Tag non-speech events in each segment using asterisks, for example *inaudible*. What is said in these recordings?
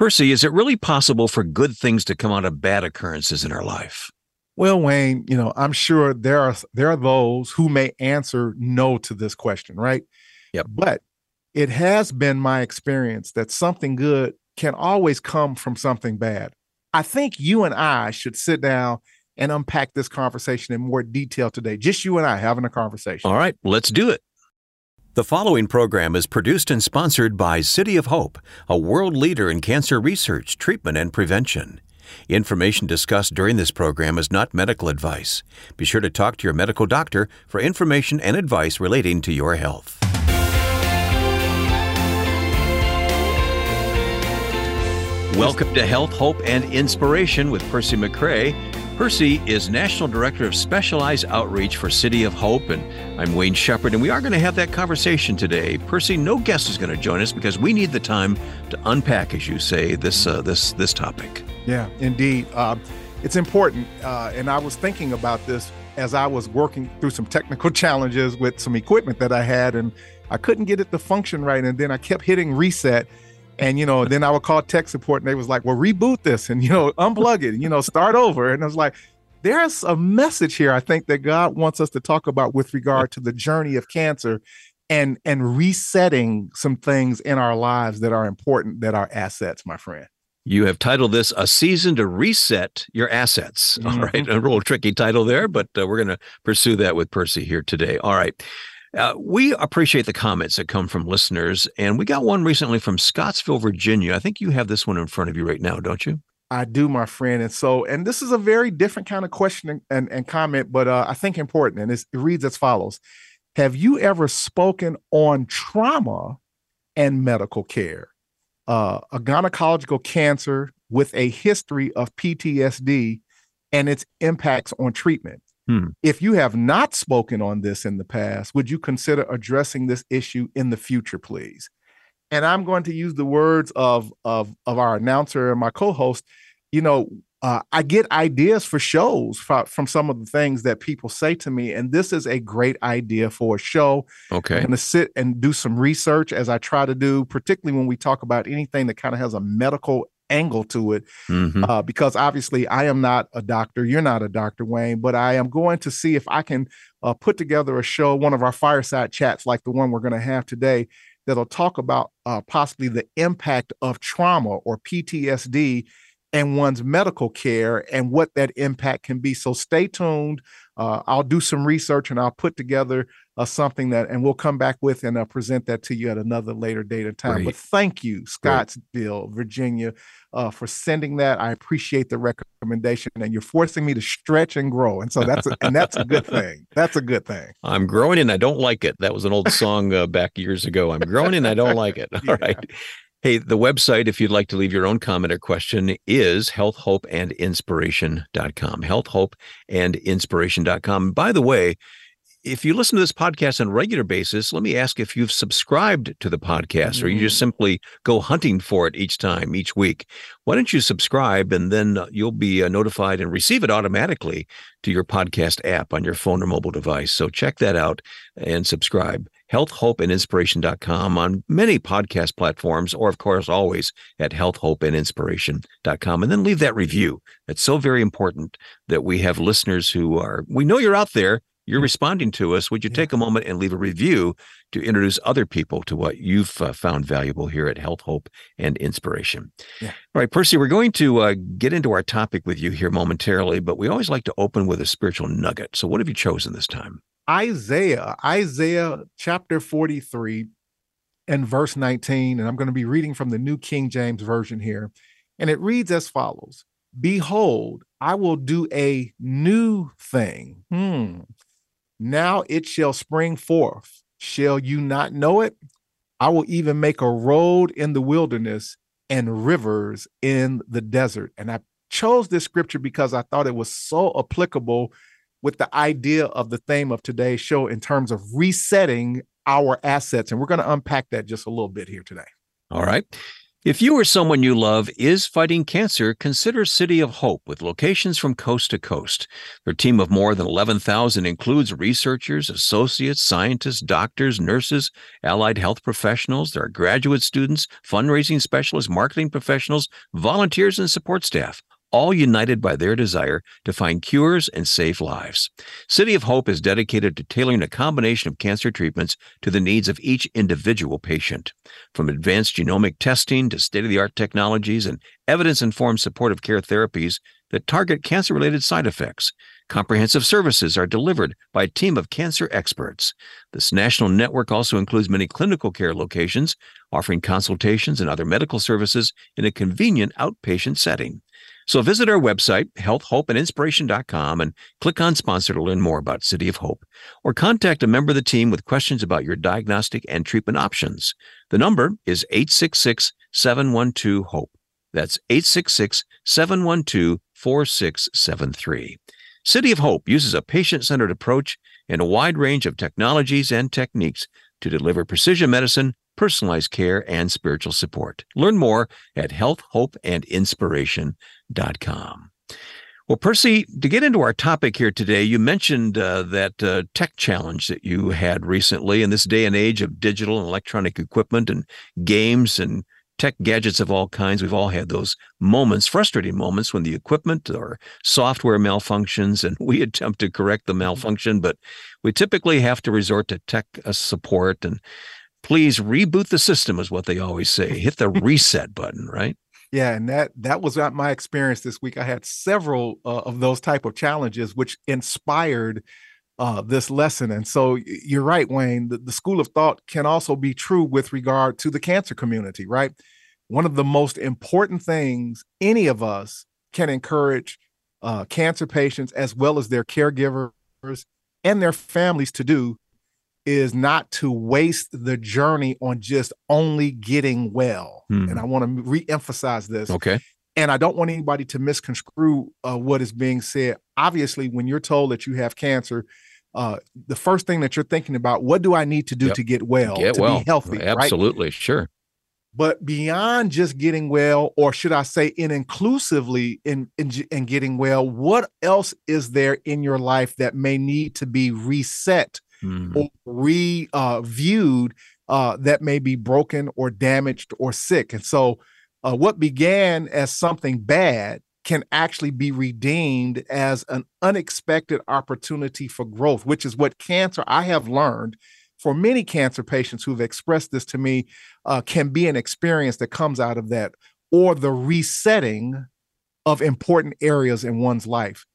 Percy, is it really possible for good things to come out of bad occurrences in our life? Well, Wayne, you know, I'm sure there are there are those who may answer no to this question, right? Yep. But it has been my experience that something good can always come from something bad. I think you and I should sit down and unpack this conversation in more detail today. Just you and I having a conversation. All right, let's do it. The following program is produced and sponsored by City of Hope, a world leader in cancer research, treatment, and prevention. Information discussed during this program is not medical advice. Be sure to talk to your medical doctor for information and advice relating to your health. Welcome to Health, Hope, and Inspiration with Percy McCray. Percy is National Director of Specialized Outreach for City of Hope, and I'm Wayne Shepherd, and we are going to have that conversation today. Percy, no guest is going to join us because we need the time to unpack, as you say, this uh, this this topic. Yeah, indeed, uh, it's important, uh, and I was thinking about this as I was working through some technical *laughs* challenges with some equipment that I had, and I couldn't get it to function right, and then I kept hitting reset and you know, then I would call tech support, and they was like, "Well, reboot this and you know, unplug it, you know, start over." And I was like, "There's a message here. I think that God wants us to talk about with regard to the journey of cancer, and and resetting some things in our lives that are important, that are assets, my friend." You have titled this "A Season to Reset Your Assets." Mm-hmm. All right, a little tricky title there, but uh, we're going to pursue that with Percy here today. All right. Uh, we appreciate the comments that come from listeners, and we got one recently from Scottsville, Virginia. I think you have this one in front of you right now, don't you? I do, my friend. And so, and this is a very different kind of question and, and comment, but uh, I think important. And it reads as follows Have you ever spoken on trauma and medical care? Uh, a gynecological cancer with a history of PTSD and its impacts on treatment. Hmm. If you have not spoken on this in the past, would you consider addressing this issue in the future, please? And I'm going to use the words of of of our announcer and my co-host. You know, uh, I get ideas for shows from, from some of the things that people say to me, and this is a great idea for a show. Okay, I'm going to sit and do some research as I try to do, particularly when we talk about anything that kind of has a medical angle to it mm-hmm. uh, because obviously I am not a doctor. You're not a doctor, Wayne, but I am going to see if I can uh, put together a show, one of our fireside chats like the one we're going to have today, that'll talk about uh, possibly the impact of trauma or PTSD and one's medical care and what that impact can be. So stay tuned. Uh, I'll do some research and I'll put together uh, something that, and we'll come back with and uh, present that to you at another later date and time. Great. But thank you, Scottsdale, Great. Virginia, uh, for sending that. I appreciate the recommendation, and you're forcing me to stretch and grow, and so that's a, and that's a good thing. *laughs* That's a good thing. I'm growing and I don't like it. That was an old song uh, back years ago. I'm growing and I don't like it. *laughs* All yeah. right. Hey, the website, if you'd like to leave your own comment or question, is healthhopeandinspiration.com. Healthhopeandinspiration.com. By the way, if you listen to this podcast on a regular basis, let me ask if you've subscribed to the podcast mm-hmm. or you just mm. simply go hunting for it each time, each week. Why don't you subscribe and then uh, you'll be uh, notified and receive it automatically to your podcast app on your phone or mobile device. So check that out and subscribe. Healthhopeandinspiration.com on many podcast platforms, or of course, always at healthhopeandinspiration.com. And then leave that review. It's so very important that we have listeners who are, we know you're out there you're responding to us. Would you take a moment and leave a review to introduce other people to what you've uh, found valuable here at Health, Hope, and Inspiration? Yeah. All right, Percy, we're going to uh, get into our topic with you here momentarily, but we always like to open with a spiritual nugget. So, what have you chosen this time? Isaiah, Isaiah chapter 43 and verse 19. And I'm going to be reading from the New King James Version here. And it reads as follows Behold, I will do a new thing. Hmm. Now it shall spring forth. Shall you not know it? I will even make a road in the wilderness and rivers in the desert. And I chose this scripture because I thought it was so applicable with the idea of the theme of today's show in terms of resetting our assets. And we're going to unpack that just a little bit here today. All right. If you or someone you love is fighting cancer, consider City of Hope with locations from coast to coast. Their team of more than 11,000 includes researchers, associates, scientists, doctors, nurses, allied health professionals. There are graduate students, fundraising specialists, marketing professionals, volunteers, and support staff all united by their desire to find cures and save lives. City of Hope is dedicated to tailoring a combination of cancer treatments to the needs of each individual patient. From advanced genomic testing to state of the art technologies and evidence informed supportive care therapies that target cancer related side effects. Comprehensive services are delivered by a team of cancer experts. This national network also includes many clinical care locations, offering consultations and other medical services in a convenient outpatient setting. So visit our website, healthhopeandinspiration.com, and click on sponsor to learn more about City of Hope, or contact a member of the team with questions about your diagnostic and treatment options. The number is 866 712 HOPE. That's 866 712 4673. City of Hope uses a patient centered approach and a wide range of technologies and techniques to deliver precision medicine personalized care, and spiritual support. Learn more at healthhopeandinspiration.com. Well, Percy, to get into our topic here today, you mentioned uh, that uh, tech challenge that you had recently in this day and age of digital and electronic equipment and games and tech gadgets of all kinds. We've all had those moments, frustrating moments when the equipment or software malfunctions and *laughs* we attempt to correct the malfunction, but we typically have to resort to tech uh, support. And please reboot the system is what they always say hit the reset button right yeah and that that was not my experience this week. I had several uh, of those type of challenges which inspired uh, this lesson and so you're right wayne the, the school of thought can also be true with regard to the cancer community right? One of the most important things any of us can encourage uh, cancer patients as well as their caregivers and their families to do is not to waste the journey on just only getting well. Hmm. And I want to re-emphasize this. Okay. And I don't want anybody to misconstrue uh, what is being said. Obviously, when you're told that you have cancer, uh, the first thing that you're thinking about, what do I need to do yep. to get well, get to well. be healthy? Absolutely, right? sure. But beyond just getting well, or should I say, in inclusively in, in in getting well, what else is there in your life that may need to be reset mm-hmm. or reviewed uh, uh, that may be broken or damaged or sick. And so, uh, what began as something bad can actually be redeemed as an unexpected opportunity for growth, which is what cancer I have learned for many cancer patients who've expressed this to me uh, can be an experience that comes out of that or the resetting of important areas in one's life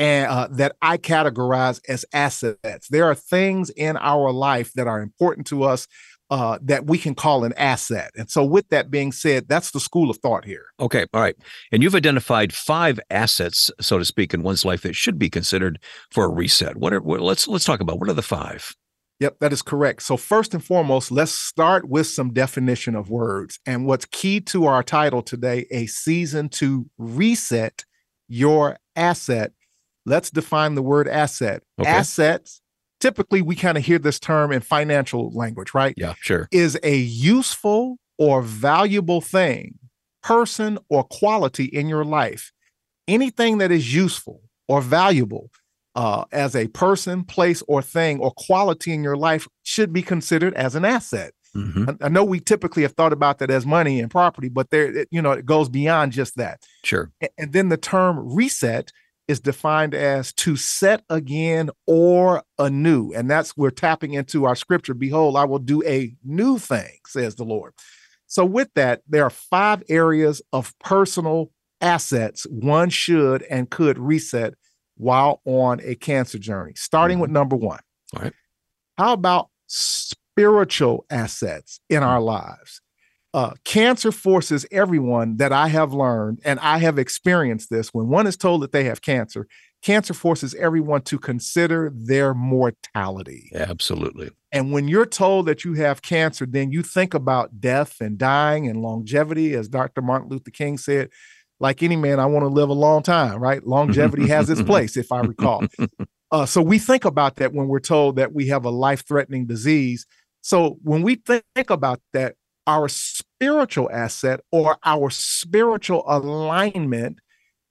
and uh, that I categorize as assets. There are things in our life that are important to us uh, that we can call an asset. And so, with that being said, that's the school of thought here. Okay, all right. And you've identified five assets, so to speak, in one's life that should be considered for a reset. What are what, let's let's talk about what are the five? Yep, that is correct. So, first and foremost, let's start with some definition of words. And what's key to our title today, a season to reset your asset let's define the word asset. Okay. Assets, typically we kind of hear this term in financial language, right? Yeah, sure. Is a useful or valuable thing, person or quality in your life. Anything that is useful or valuable uh, as a person, place, or thing or quality in your life should be considered as an asset. Mm-hmm. I, I, know we typically have thought about that as money and property, but there, it, you know, it goes beyond just that. Sure. And, and then the term reset is defined as to set again or anew. And that's we're tapping into our scripture. Behold, I will do a new thing, says the Lord. So, with that, there are five areas of personal assets one should and could reset while on a cancer journey, starting mm-hmm. with number one. All right. How about spiritual assets in our lives? Uh, cancer forces everyone that I have learned, and I have experienced this. When one is told that they have cancer, cancer forces everyone to consider their mortality. Absolutely. And when you're told that you have cancer, then you think about death and dying and longevity, as Dr. Martin Luther King said. Like any man, I want to live a long time, right? Longevity has its *laughs* place, if I recall. Uh, so we think about that when we're told that we have a life threatening disease. So when we think about that, our spiritual asset or our spiritual alignment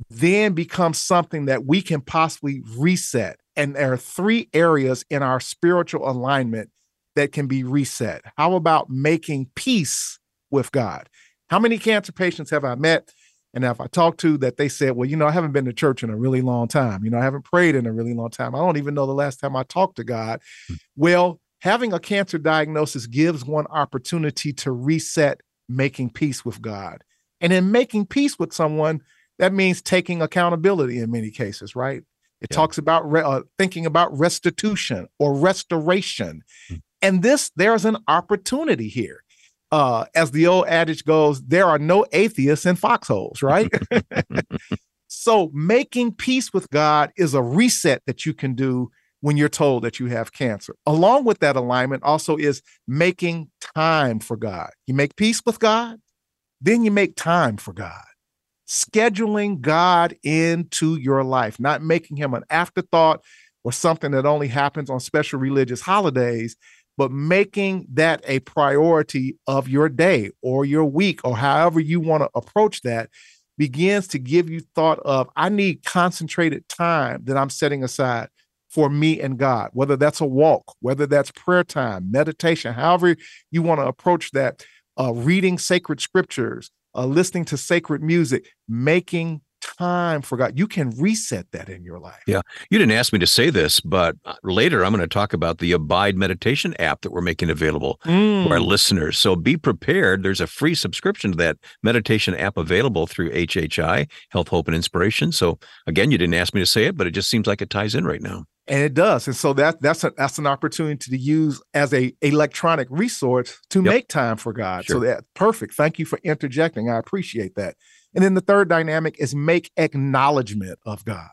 then becomes something that we can possibly reset. And there are three areas in our spiritual alignment that can be reset. How about making peace with God? How many cancer patients have I met? And if I talked to that, they said, Well, you know, I haven't been to church in a really long time. You know, I haven't prayed in a really long time. I don't even know the last time I talked to God. Hmm. Well, having a cancer diagnosis gives one opportunity to reset making peace with God. And in making peace with someone, that means taking accountability in many cases, right? It yeah. talks about re- uh, thinking about restitution or restoration. Hmm. And this, there's an opportunity here. Uh, as the old adage goes, there are no atheists in foxholes, right? *laughs* *laughs* so making peace with God is a reset that you can do when you're told that you have cancer. Along with that alignment also is making time for God. You make peace with God, then you make time for God. Scheduling God into your life, not making him an afterthought or something that only happens on special religious holidays, but making that a priority of your day or your week or however you want to approach that begins to give you thought of I need concentrated time that I'm setting aside for me and God, whether that's a walk, whether that's prayer time, meditation, however you want to approach that, uh, reading sacred scriptures, uh, listening to sacred music, making time for God. You can reset that in your life. Yeah. You didn't ask me to say this, but uh, later I'm going to talk about the Abide meditation app that we're making available mm. for our listeners. So be prepared. There's a free subscription to that meditation app available through HHI, Health, Hope, and Inspiration. So again, you didn't ask me to say it, but it just seems like it ties in right now and it does. And so that that's a, that's an opportunity to use as a electronic resource to yep. make time for god. Sure. so that perfect. Thank you for interjecting. I appreciate that. And then the third dynamic is make acknowledgement of god.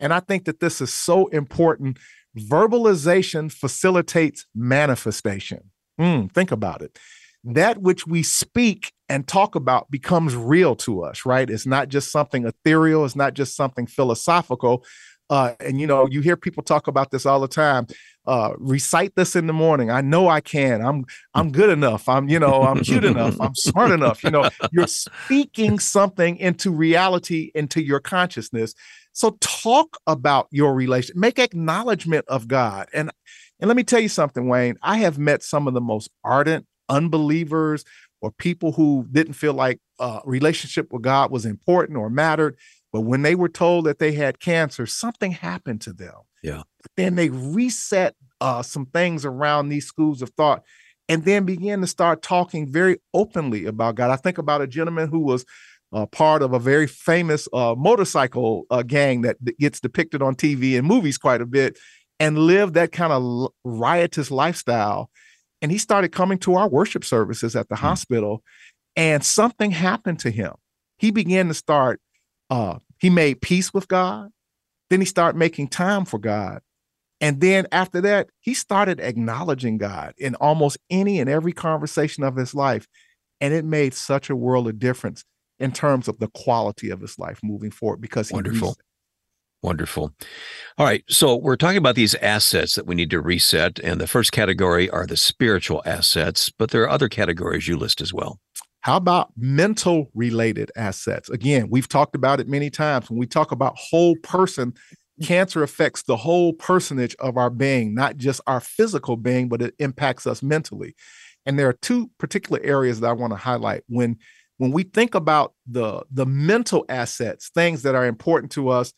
And i think that this is so important. Verbalization facilitates manifestation. Mm, think about it. That which we speak and talk about becomes real to us right? It's not just something ethereal. It's not just something philosophical uh, and you know, you hear people talk about this all the time. Uh, recite this in the morning. I know I can. I'm I'm good enough. I'm you know I'm cute enough. I'm smart enough. You know, you're speaking something into reality, into your consciousness. So talk about your relation. Make acknowledgement of God. And and let me tell you something, Wayne. I have met some of the most ardent unbelievers or people who didn't feel like uh, relationship with God was important or mattered. But when they were told that they had cancer, something happened to them. Yeah. Then they reset uh, some things around these schools of thought and then began to start talking very openly about God. I think about a gentleman who was uh, part of a very famous uh, motorcycle uh, gang that gets depicted on TV and movies quite a bit and lived that kind of riotous lifestyle. And he started coming to our worship services at the mm-hmm. hospital, and something happened to him. He began to start uh, he made peace with God. Then he started making time for God. And then after that, he started acknowledging God in almost any and every conversation of his life. And it made such a world of difference in terms of the quality of his life moving forward because he wonderful. Wonderful. All right. So we're talking about these assets that we need to reset. And the first category are the spiritual assets, but there are other categories you list as well. How about mental related assets? Again, we've talked about it many times. When we talk about whole person, cancer affects the whole personage of our being, not just our physical being, but it impacts us mentally. And there are two particular areas that I want to highlight. When when we think about the the mental assets, things that are important to us,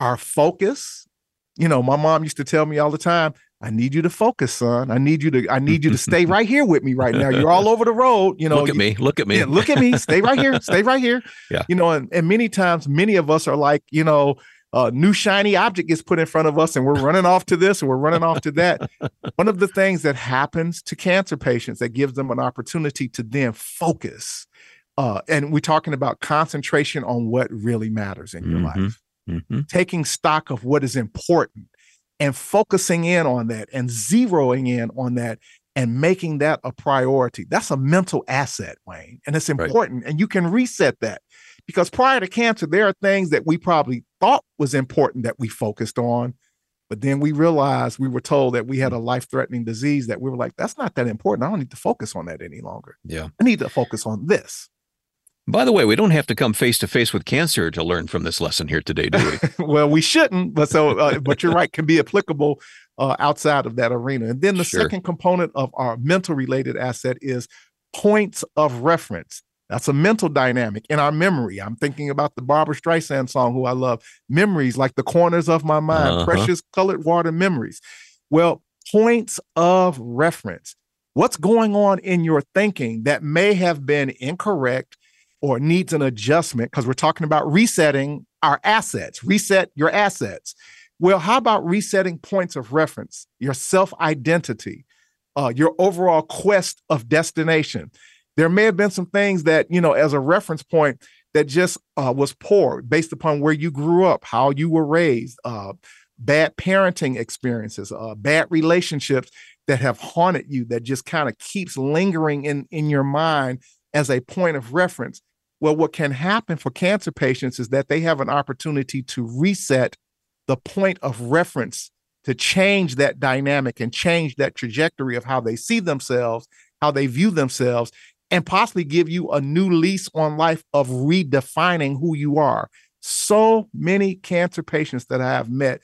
our focus. You know, my mom used to tell me all the time, I need you to focus, son. I need you to I need you to stay *laughs* right here with me right now. You're all over the road. You know, look at you, me. Look at me. Yeah, look at me. Stay right here. Stay right here. *laughs* Yeah. You know, and, and many times many of us are like, you know, a new shiny object gets put in front of us and we're running off to this and we're running off to that. *laughs* One of the things that happens to cancer patients that gives them an opportunity to then focus. Uh, and we're talking about concentration on what really matters in your mm-hmm. life. Mm-hmm. Taking stock of what is important and focusing in on that and zeroing in on that and making that a priority. That's a mental asset, Wayne, and it's important. Right. And you can reset that because prior to cancer, there are things that we probably thought was important that we focused on, But then we realized we were told that we had a life threatening disease that we were like, that's not that important. I don't need to focus on that any longer. Yeah. I need to focus on this. By the way, we don't have to come face to face with cancer to learn from this lesson here today, do we? *laughs* well, we shouldn't, but so, uh, but you're right, can be applicable uh, outside of that arena. And then the sure. second component of our mental related asset is points of reference. That's a mental dynamic in our memory. I'm thinking about the Barbra Streisand song, who I love, memories like the corners of my mind, uh-huh. precious colored water memories. Well, points of reference. What's going on in your thinking that may have been incorrect or needs an adjustment because we're talking about resetting our assets, reset your assets. Well, how about resetting points of reference, your self identity, uh, your overall quest of destination? There may have been some things that, you know, as a reference point, that just uh, was poor based upon where you grew up, how you were raised, uh, bad parenting experiences, uh, bad relationships that have haunted you, that just kind of keeps lingering in, in your mind as a point of reference. Well, what can happen for cancer patients is that they have an opportunity to reset the point of reference to change that dynamic and change that trajectory of how they see themselves, how they view themselves, and possibly give you a new lease on life of redefining who you are. So many cancer patients that I have met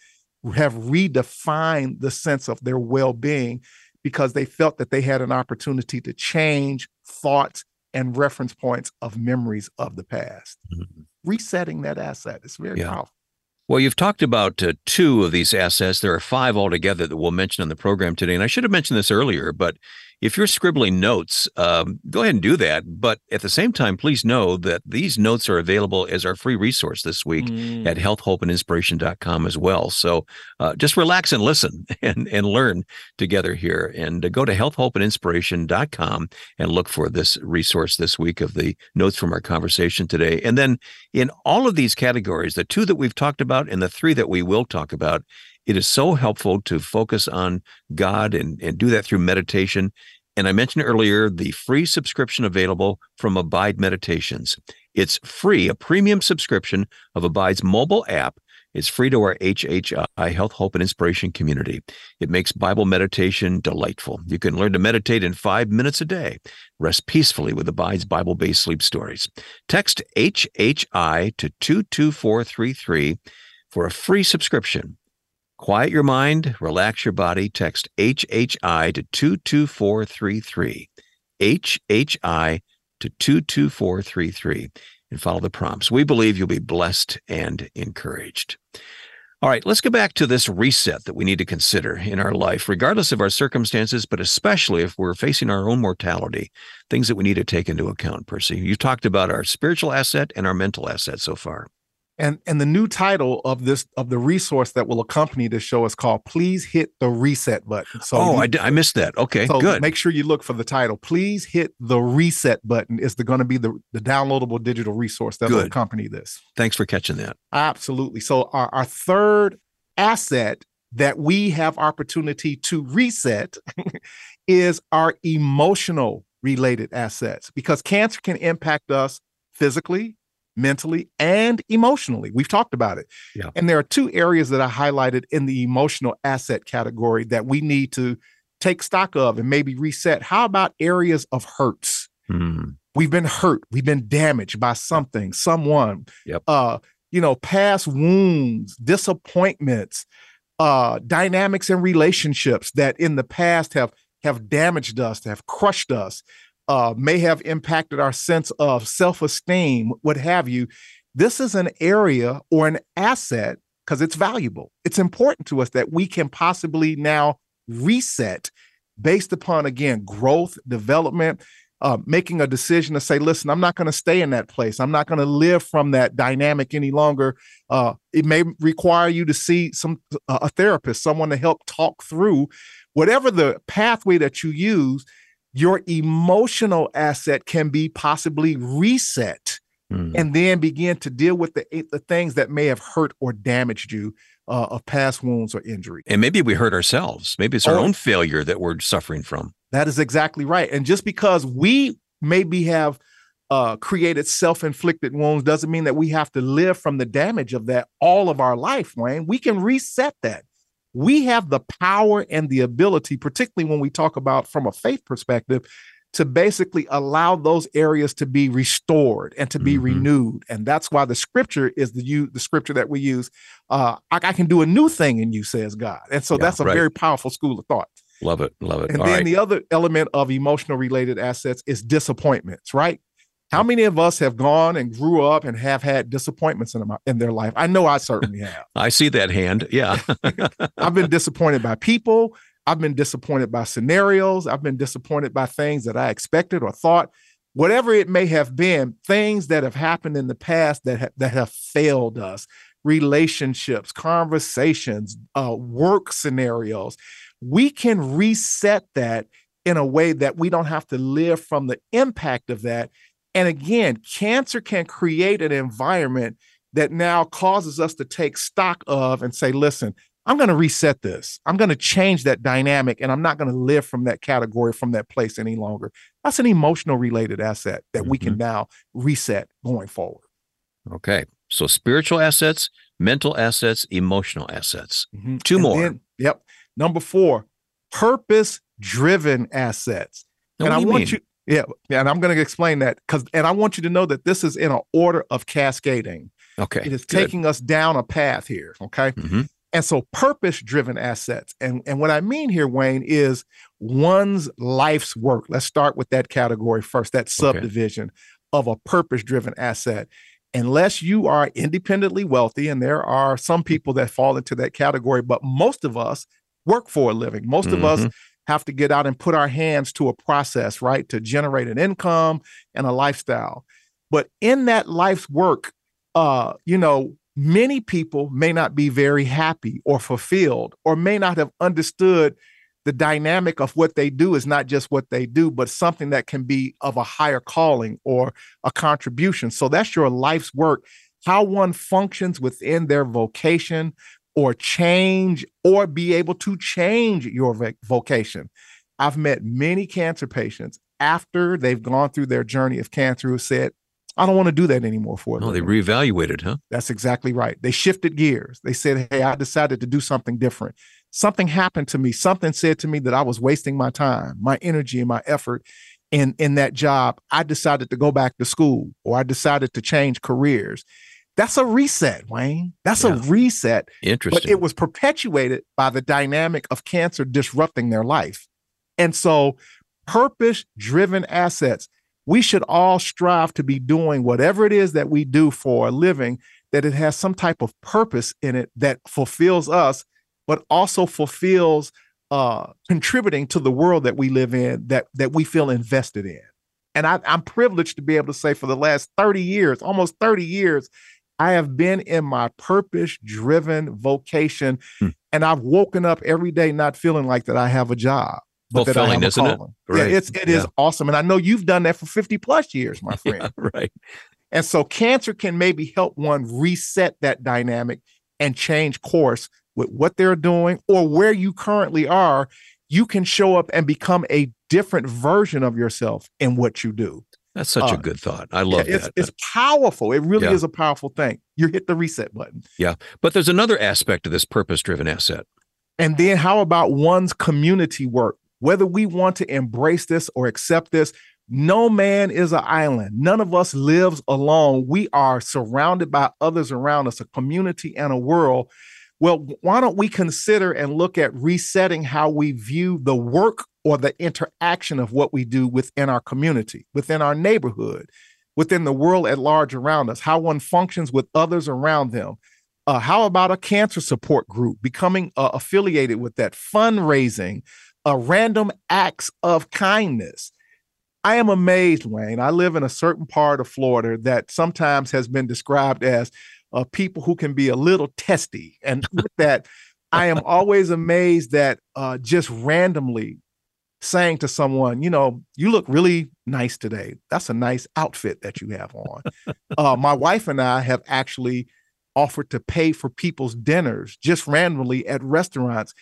have redefined the sense of their well being because they felt that they had an opportunity to change thoughts and reference points of memories of the past. Mm-hmm. Resetting that asset is very yeah. powerful. Well, you've talked about uh, two of these assets. There are five altogether that we'll mention on the program today. And I should have mentioned this earlier, but if you're scribbling notes, um, go ahead and do that. But at the same time, please know that these notes are available as our free resource this week mm. at healthhopeandinspiration.com as well. So uh, just relax and listen *laughs* and, and learn together here. And uh, go to healthhopeandinspiration.com and look for this resource this week of the notes from our conversation today. And then in all of these categories, the two that we've talked about and the three that we will talk about, it is so helpful to focus on God and, and do that through meditation. And I mentioned earlier the free subscription available from Abide Meditations. It's free, a premium subscription of Abide's mobile app. It's free to our HHI Health, Hope, and Inspiration community. It makes Bible meditation delightful. You can learn to meditate in five minutes a day. Rest peacefully with Abide's Bible based sleep stories. Text HHI to 22433 for a free subscription. Quiet your mind, relax your body. Text HHI to 22433. HHI to 22433 and follow the prompts. We believe you'll be blessed and encouraged. All right, let's go back to this reset that we need to consider in our life, regardless of our circumstances, but especially if we're facing our own mortality, things that we need to take into account, Percy. You've talked about our spiritual asset and our mental asset so far. And and the new title of this of the resource that will accompany this show is called "Please Hit the Reset Button." So oh, you, I, I missed that. Okay, so good. Make sure you look for the title. Please hit the reset button. Is the going to be the the downloadable digital resource that good. will accompany this? Thanks for catching that. Absolutely. So our our third asset that we have opportunity to reset *laughs* is our emotional related assets because cancer can impact us physically mentally and emotionally. We've talked about it. Yeah. And there are two areas that I highlighted in the emotional asset category that we need to take stock of and maybe reset. How about areas of hurts? Hmm. We've been hurt, we've been damaged by something, someone. Yep. Uh, you know, past wounds, disappointments, uh, dynamics and relationships that in the past have have damaged us, have crushed us uh, may have impacted our sense of self esteem, what have you. This is an area or an asset because it's valuable. It's important to us that we can possibly now reset based upon, again, growth, development, uh, making a decision to say, listen, I'm not going to stay in that place. I'm not going to live from that dynamic any longer. Uh, it may require you to see some uh, a therapist, someone to help talk through whatever the pathway that you use your emotional asset can be possibly reset mm. and then begin to deal with the, the things that may have hurt or damaged you uh, of past wounds or injury. And maybe we hurt ourselves. Maybe it's our oh, own failure that we're suffering from. That is exactly right. And just because we maybe have uh, created self-inflicted wounds doesn't mean that we have to live from the damage of that all of our life, Wayne. We can reset that. We have the power and the ability, particularly when we talk about from a faith perspective, to basically allow those areas to be restored and to be mm-hmm. renewed. And that's why the scripture is the you the scripture that we use. Uh, I, I, can do a new thing in you, says God. And so yeah, that's a right. very powerful school of thought. Love it. Love it. And All then right. the other element of emotional related assets is disappointments, right? How many of us have gone and grew up and have had disappointments in, in their life? I know I certainly have. I see that hand. Yeah. *laughs* I've been disappointed by people. I've been disappointed by scenarios. I've been disappointed by things that I expected or thought. Whatever it may have been, things that have happened in the past that, ha- that have failed us, relationships, conversations, uh, work scenarios. We can reset that in a way that we don't have to live from the impact of that. And again, cancer can create an environment that now causes us to take stock of and say, listen, I'm going to reset this. I'm going to change that dynamic and I'm not going to live from that category, from that place any longer. That's an emotional related asset that mm-hmm. we can mm-hmm. now reset going forward. Okay. So spiritual assets, mental assets, emotional assets. Mm-hmm. Two and more. Then, yep. Number four, purpose driven assets. Now, and I want mean? you, yeah, and I'm going to explain that because, and I want you to know that this is in an order of cascading. Okay. It is good. taking us down a path here. Okay. Mm-hmm. And so purpose driven assets. And, and what I mean here, Wayne, is one's life's work. Let's start with that category first, that subdivision okay. of a purpose driven asset. Unless you are independently wealthy, and there are some people that fall into that category, but most of us work for a living. Most mm-hmm. of us mm-hmm. Have to get out and put our hands to a process, right, to generate an income and a lifestyle. But in that life's work, uh, you know, many people may not be very happy or fulfilled or may not have understood the dynamic of what they do is not just what they do, but something that can be of a higher calling or a contribution. So that's your life's work. How one functions within their vocation or change or be able to change your vocation. I've met many cancer patients after they've gone through their journey of cancer who said, I don't want to do that anymore for them. Oh, they reevaluated, huh? That's exactly right. They shifted gears. They said, Hey, I decided to do something different. Something happened to me. Something said to me that I was wasting my time, my energy, and my effort in, in that job. I decided to go back to school or I decided to change careers. That's a reset, Wayne. That's yeah. a reset. Interesting. But it was perpetuated by the dynamic of cancer disrupting their life. And so, purpose driven assets we should all strive to be doing whatever it is that we do for a living, that it has some type of purpose in it that fulfills us, but also fulfills uh, contributing to the world that we live in, that that we feel invested in. And I, I'm privileged to be able to say for the last 30 years, almost 30 years, I have been in my purpose driven vocation. Hmm. And I've woken up every day not feeling like that I have a job fulfilling, isn't it? Right. Yeah, it's it yeah. is awesome, and I know you've done that for fifty plus years, my *laughs* friend. Yeah, right. And so, cancer can maybe help one reset that dynamic and change course with what they're doing or where you currently are. You can show up and become a different version of yourself in what you do. That's such uh, a good thought. I love yeah, it's, that. It's powerful. It really yeah. is a powerful thing. You hit the reset button. Yeah. But there's another aspect to this purpose driven asset. And then how about one's community work? whether we want to embrace this or accept this, no man is an island. None of us lives alone. We are surrounded by others around us, a community and a world. Well, why don't we consider and look at resetting how we view the work or the interaction of what we do within our community, within our neighborhood, within the world at large around us, how one functions with others around them. Uh, how about a cancer support group, becoming uh, affiliated with that, fundraising, a random acts of kindness. I am amazed, Wayne. I live in a certain part of Florida that sometimes has been described as uh, people who can be a little testy. And *laughs* with that, I am always amazed that uh, just randomly saying to someone, you know, you look really nice today. That's a nice outfit that you have on. uh, my wife and I have actually offered to pay for people's dinners just randomly at restaurants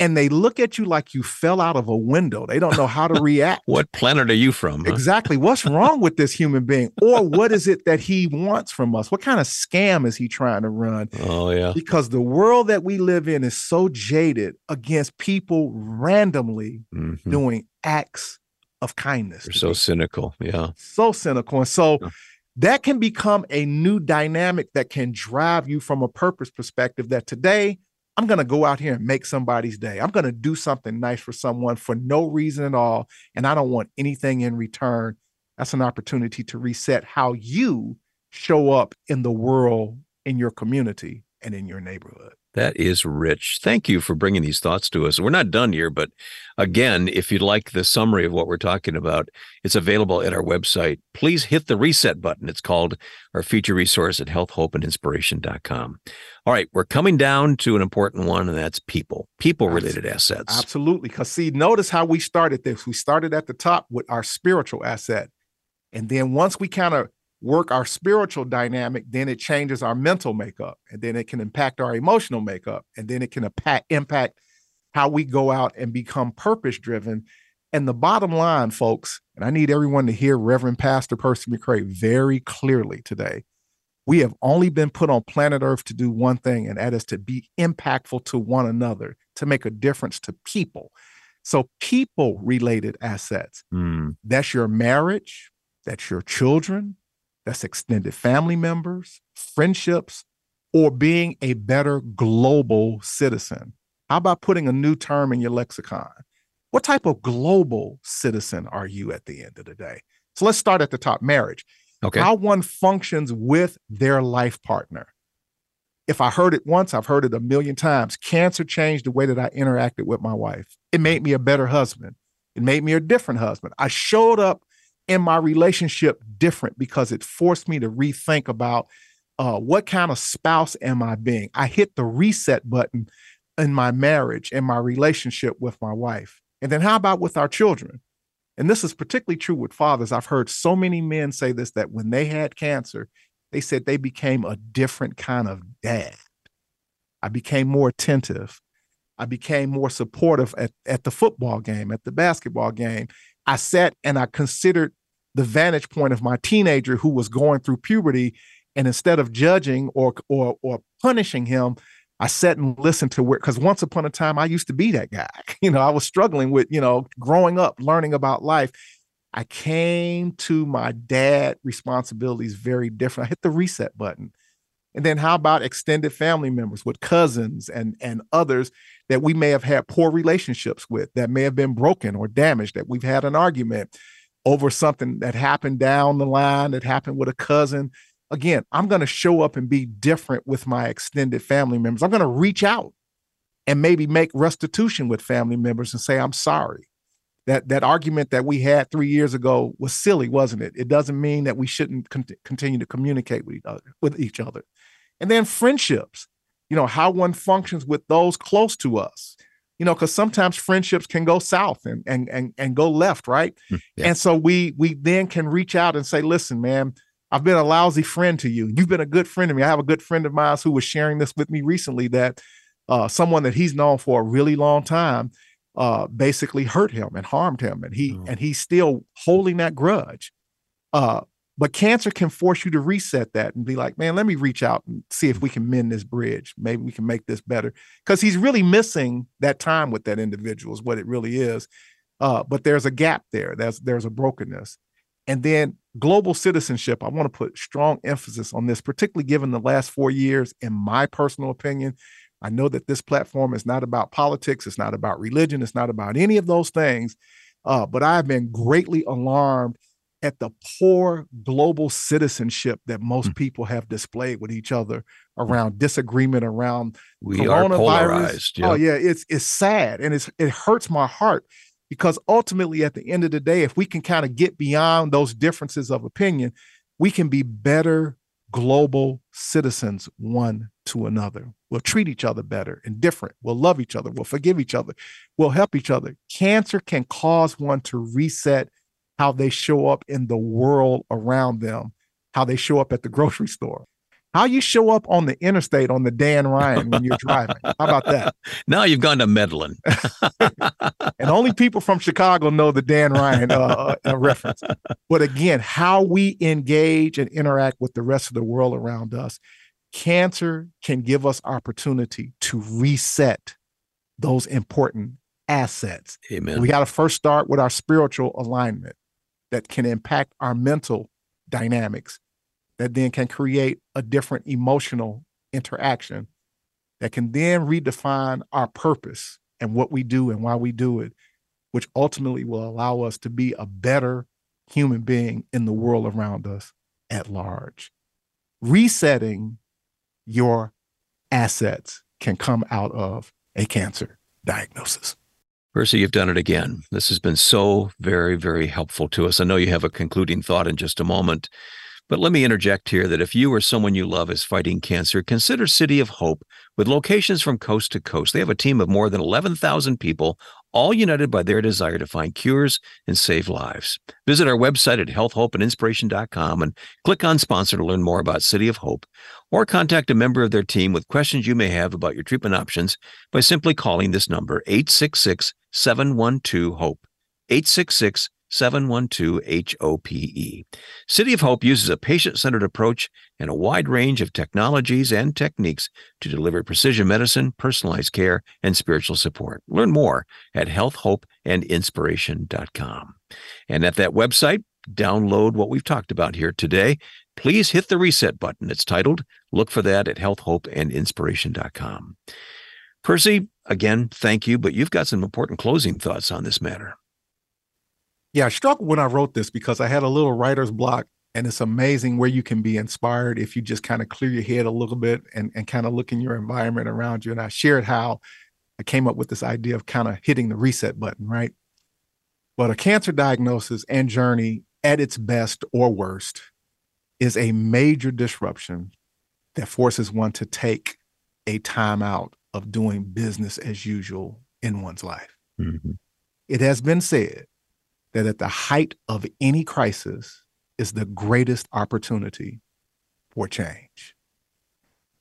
and they look at you like you fell out of a window. They don't know how to *laughs* react. what planet are you from? Huh? Exactly. What's wrong with this human being? Or what is it that he wants from us? What kind of scam is he trying to run? Oh, yeah. Because the world that we live in is so jaded against people randomly mm-hmm. doing acts of kindness. They're so cynical. Yeah. So cynical. And so yeah. that can become a new dynamic that can drive you from a purpose perspective that today I'm going to go out here and make somebody's day. I'm going to do something nice for someone for no reason at all. And I don't want anything in return. That's an opportunity to reset how you show up in the world, in your community, and in your neighborhood. That is rich. Thank you for bringing these thoughts to us. We're not done here, but again, if you'd like the summary of what we're talking about, it's available at our website. Please hit the reset button. It's called our feature resource at healthhopeandinspiration.com. All right, we're coming down to an important one, and that's people, people related assets. Absolutely. Because, see, notice how we started this. We started at the top with our spiritual asset. And then once we kind of work our spiritual dynamic, then it changes our mental makeup, and then it can impact our emotional makeup, and then it can impact impact how we go out and become purpose driven. And the bottom line, folks, and I need everyone to hear Reverend Pastor Percy McCray very clearly today. We have only been put on planet Earth to do one thing, and that is to be impactful to one another, to make a difference to people. So, people related assets mm. that's your marriage, that's your children, that's extended family members, friendships, or being a better global citizen. How about putting a new term in your lexicon? What type of global citizen are you at the end of the day? So let's start at the top marriage. Okay. How one functions with their life partner. If I heard it once, I've heard it a million times. Cancer changed the way that I interacted with my wife. It made me a better husband. It made me a different husband. I showed up in my relationship different because it forced me to rethink about uh, what kind of spouse am I being? I hit the reset button in my marriage and my relationship with my wife. And then how about with our children? And this is particularly true with fathers. I've heard so many men say this that when they had cancer, they said they became a different kind of dad. I became more attentive. I became more supportive at, at the football game, at the basketball game. I sat and I considered the vantage point of my teenager who was going through puberty and instead of judging or or or punishing him i sat and listened to where because once upon a time i used to be that guy. *laughs* You know i was struggling with you know growing up learning about life. I came to my dad responsibilities very different. I hit the reset button. And then how about extended family members with cousins and and others that we may have had poor relationships with that may have been broken or damaged that we've had an argument over something that happened down the line that happened with a cousin. Again i'm going to show up and be different with my extended family members. I'm going to reach out and maybe make restitution with family members and say i'm sorry. That that argument that we had three years ago was silly wasn't it? It doesn't mean that we shouldn't con- continue to communicate with each other with each other. And then friendships. You know how one functions with those close to us you know because sometimes friendships can go south and and and, and go left right hmm, yeah. and so we we then can reach out and say listen man i've been a lousy friend to you you've been a good friend to me i have a good friend of mine who was sharing this with me recently that uh, someone that he's known for a really long time uh, basically hurt him and harmed him and he oh. and he's still holding that grudge uh, but cancer can force you to reset that and be like, man, let me reach out and see if we can mend this bridge. Maybe we can make this better. Because he's really missing that time with that individual, is what it really is. Uh, but there's a gap there. There's there's a brokenness. And then global citizenship, I want to put strong emphasis on this, particularly given the last four years, in my personal opinion. I know that this platform is not about politics, it's not about religion, it's not about any of those things. Uh, but I've been greatly alarmed at the poor global citizenship that most mm. people have displayed with each other around disagreement around we are polarized. Oh yeah, it's it's sad and it's it hurts my heart because ultimately at the end of the day, if we can kind of get beyond those differences of opinion, we can be better global citizens one to another. We'll treat each other better and different. We'll love each other. We'll forgive each other. We'll help each other. Cancer can cause one to reset how they show up in the world around them, how they show up at the grocery store. How you show up on the interstate on the Dan Ryan when you're driving? How about that? *laughs* Now you've gone to meddling. *laughs* and only people from Chicago know the Dan Ryan uh, uh, reference. But again, how we engage and interact with the rest of the world around us, cancer can give us opportunity to reset those important assets. Amen. We got to first start with our spiritual alignment that can impact our mental dynamics that then can create a different emotional interaction that can then redefine our purpose and what we do and why we do it, which ultimately will allow us to be a better human being in the world around us at large. Resetting your assets can come out of a cancer diagnosis. Percy, you've done it again. This has been so very, very helpful to us. I know you have a concluding thought in just a moment, but let me interject here that if you or someone you love is fighting cancer, consider City of Hope with locations from coast to coast. They have a team of more than 11,000 people, all united by their desire to find cures and save lives. Visit our website at healthhopeandinspiration.com and click on sponsor to learn more about City of Hope or contact a member of their team with questions you may have about your treatment options by simply calling this number 866 712 HOPE. 866 712 HOPE. City of Hope uses a patient centered approach and a wide range of technologies and techniques to deliver precision medicine, personalized care, and spiritual support. Learn more at healthhopeandinspiration.com. And at that website, download what we've talked about here today. Please hit the reset button. It's titled Look for that at healthhopeandinspiration.com. Percy, again, thank you, but you've got some important closing thoughts on this matter. Yeah, I struggled when I wrote this because I had a little writer's block, and it's amazing where you can be inspired if you just kind of clear your head a little bit and, and kind of look in your environment around you. And I shared how I came up with this idea of kind of hitting the reset button, right? But a cancer diagnosis and journey at its best or worst is a major disruption that forces one to take a time out of doing business as usual in one's life. Mm-hmm. It has been said that at the height of any crisis is the greatest opportunity for change.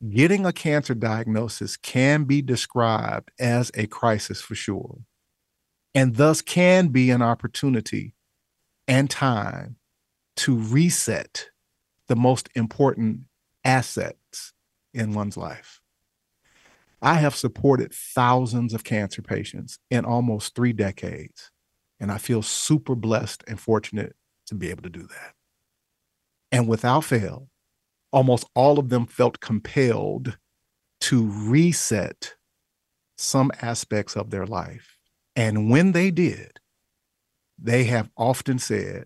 Getting a cancer diagnosis can be described as a crisis for sure, and thus can be an opportunity and time to reset the most important assets in one's life. I have supported thousands of cancer patients in almost three decades. And I feel super blessed and fortunate to be able to do that. And without fail, almost all of them felt compelled to reset some aspects of their life. And when they did, they have often said,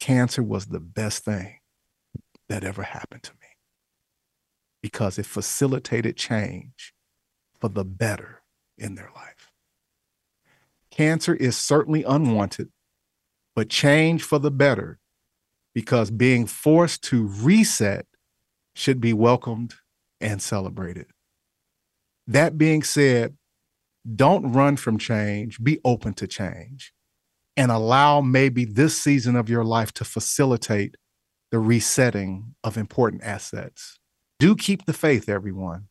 cancer was the best thing that ever happened to me because it facilitated change for the better in their life. Cancer is certainly unwanted, but change for the better because being forced to reset should be welcomed and celebrated. That being said, don't run from change, be open to change, and allow maybe this season of your life to facilitate the resetting of important assets. Do keep the faith, everyone.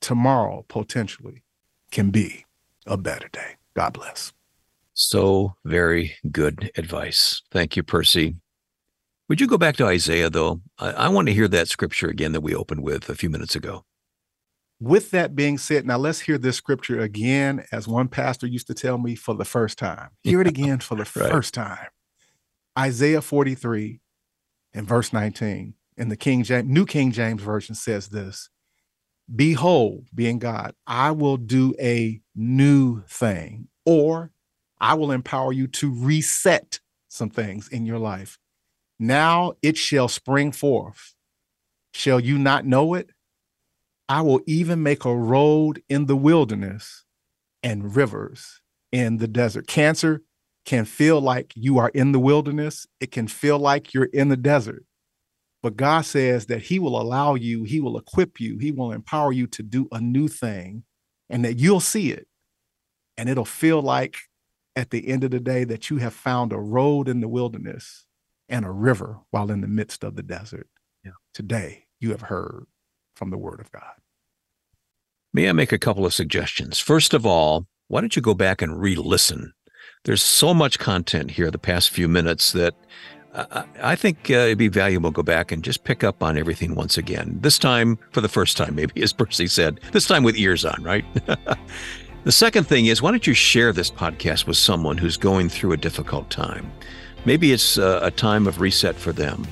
Tomorrow, potentially, can be a better day. God bless. So very good advice. Thank you, Percy. Would you go back to Isaiah, though? I, I, want to hear that scripture again that we opened with a few minutes ago. With that being said, now let's hear this scripture again, as one pastor used to tell me for the first time. Hear it again for the *laughs* right. first time. Isaiah 43 and verse 19 in the King James, New King James Version says this Behold, being God, I will do a new thing, or I will empower you to reset some things in your life. Now it shall spring forth. Shall you not know it? I will even make a road in the wilderness and rivers in the desert. Cancer can feel like you are in the wilderness, it can feel like you're in the desert. But God says that He will allow you, He will equip you, He will empower you to do a new thing, and that you'll see it. And it'll feel like at the end of the day that you have found a road in the wilderness and a river while in the midst of the desert. Yeah. Today, you have heard from the Word of God. May I make a couple of suggestions? First of all, why don't you go back and re listen? There's so much content here the past few minutes that I think uh, it'd be valuable to go back and just pick up on everything once again. This time, for the first time, *laughs* maybe, as Percy said, this time with ears on, right? *laughs* the second thing is, why don't you share this podcast with someone who's going through a difficult time? Maybe it's a, a time of reset for them,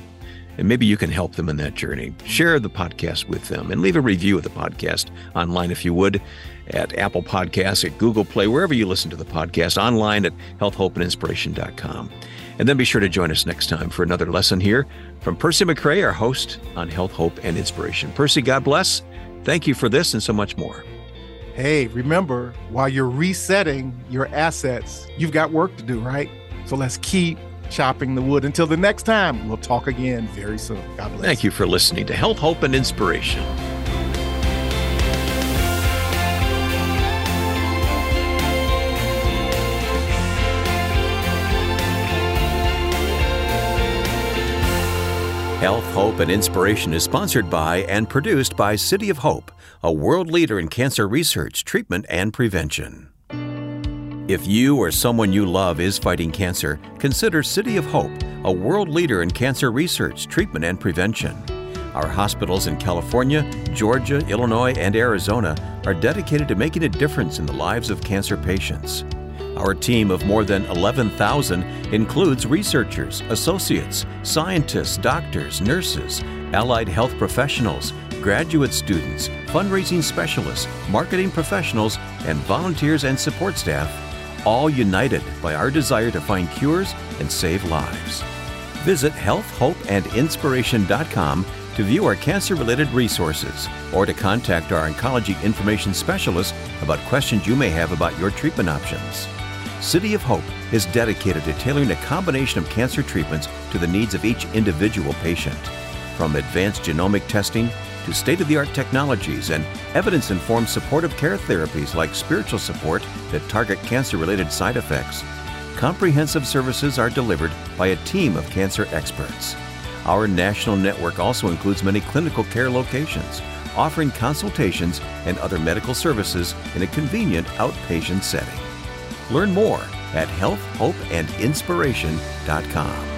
and maybe you can help them in that journey. Share the podcast with them and leave a review of the podcast online if you would at Apple Podcasts, at Google Play, wherever you listen to the podcast, online at healthhopeandinspiration.com. And then be sure to join us next time for another lesson here from Percy McCray, our host on Health, Hope, and Inspiration. Percy, God bless. Thank you for this and so much more. Hey, remember, while you're resetting your assets, you've got work to do, right? So let's keep chopping the wood. Until the next time, we'll talk again very soon. God bless. Thank you for listening to Health, Hope, and Inspiration. Health, Hope, and Inspiration is sponsored by and produced by City of Hope, a world leader in cancer research, treatment, and prevention. If you or someone you love is fighting cancer, consider City of Hope, a world leader in cancer research, treatment, and prevention. Our hospitals in California, Georgia, Illinois, and Arizona are dedicated to making a difference in the lives of cancer patients. Our team of more than 11,000 includes researchers, associates, scientists, doctors, nurses, allied health professionals, graduate students, fundraising specialists, marketing professionals, and volunteers and support staff, all united by our desire to find cures and save lives. Visit healthhopeandinspiration.com to view our cancer related resources or to contact our oncology information specialist about questions you may have about your treatment options. City of Hope is dedicated to tailoring a combination of cancer treatments to the needs of each individual patient. From advanced genomic testing to state of the art technologies and evidence informed supportive care therapies like spiritual support that target cancer related side effects, comprehensive services are delivered by a team of cancer experts. Our national network also includes many clinical care locations, offering consultations and other medical services in a convenient outpatient setting. Learn more at healthhopeandinspiration.com.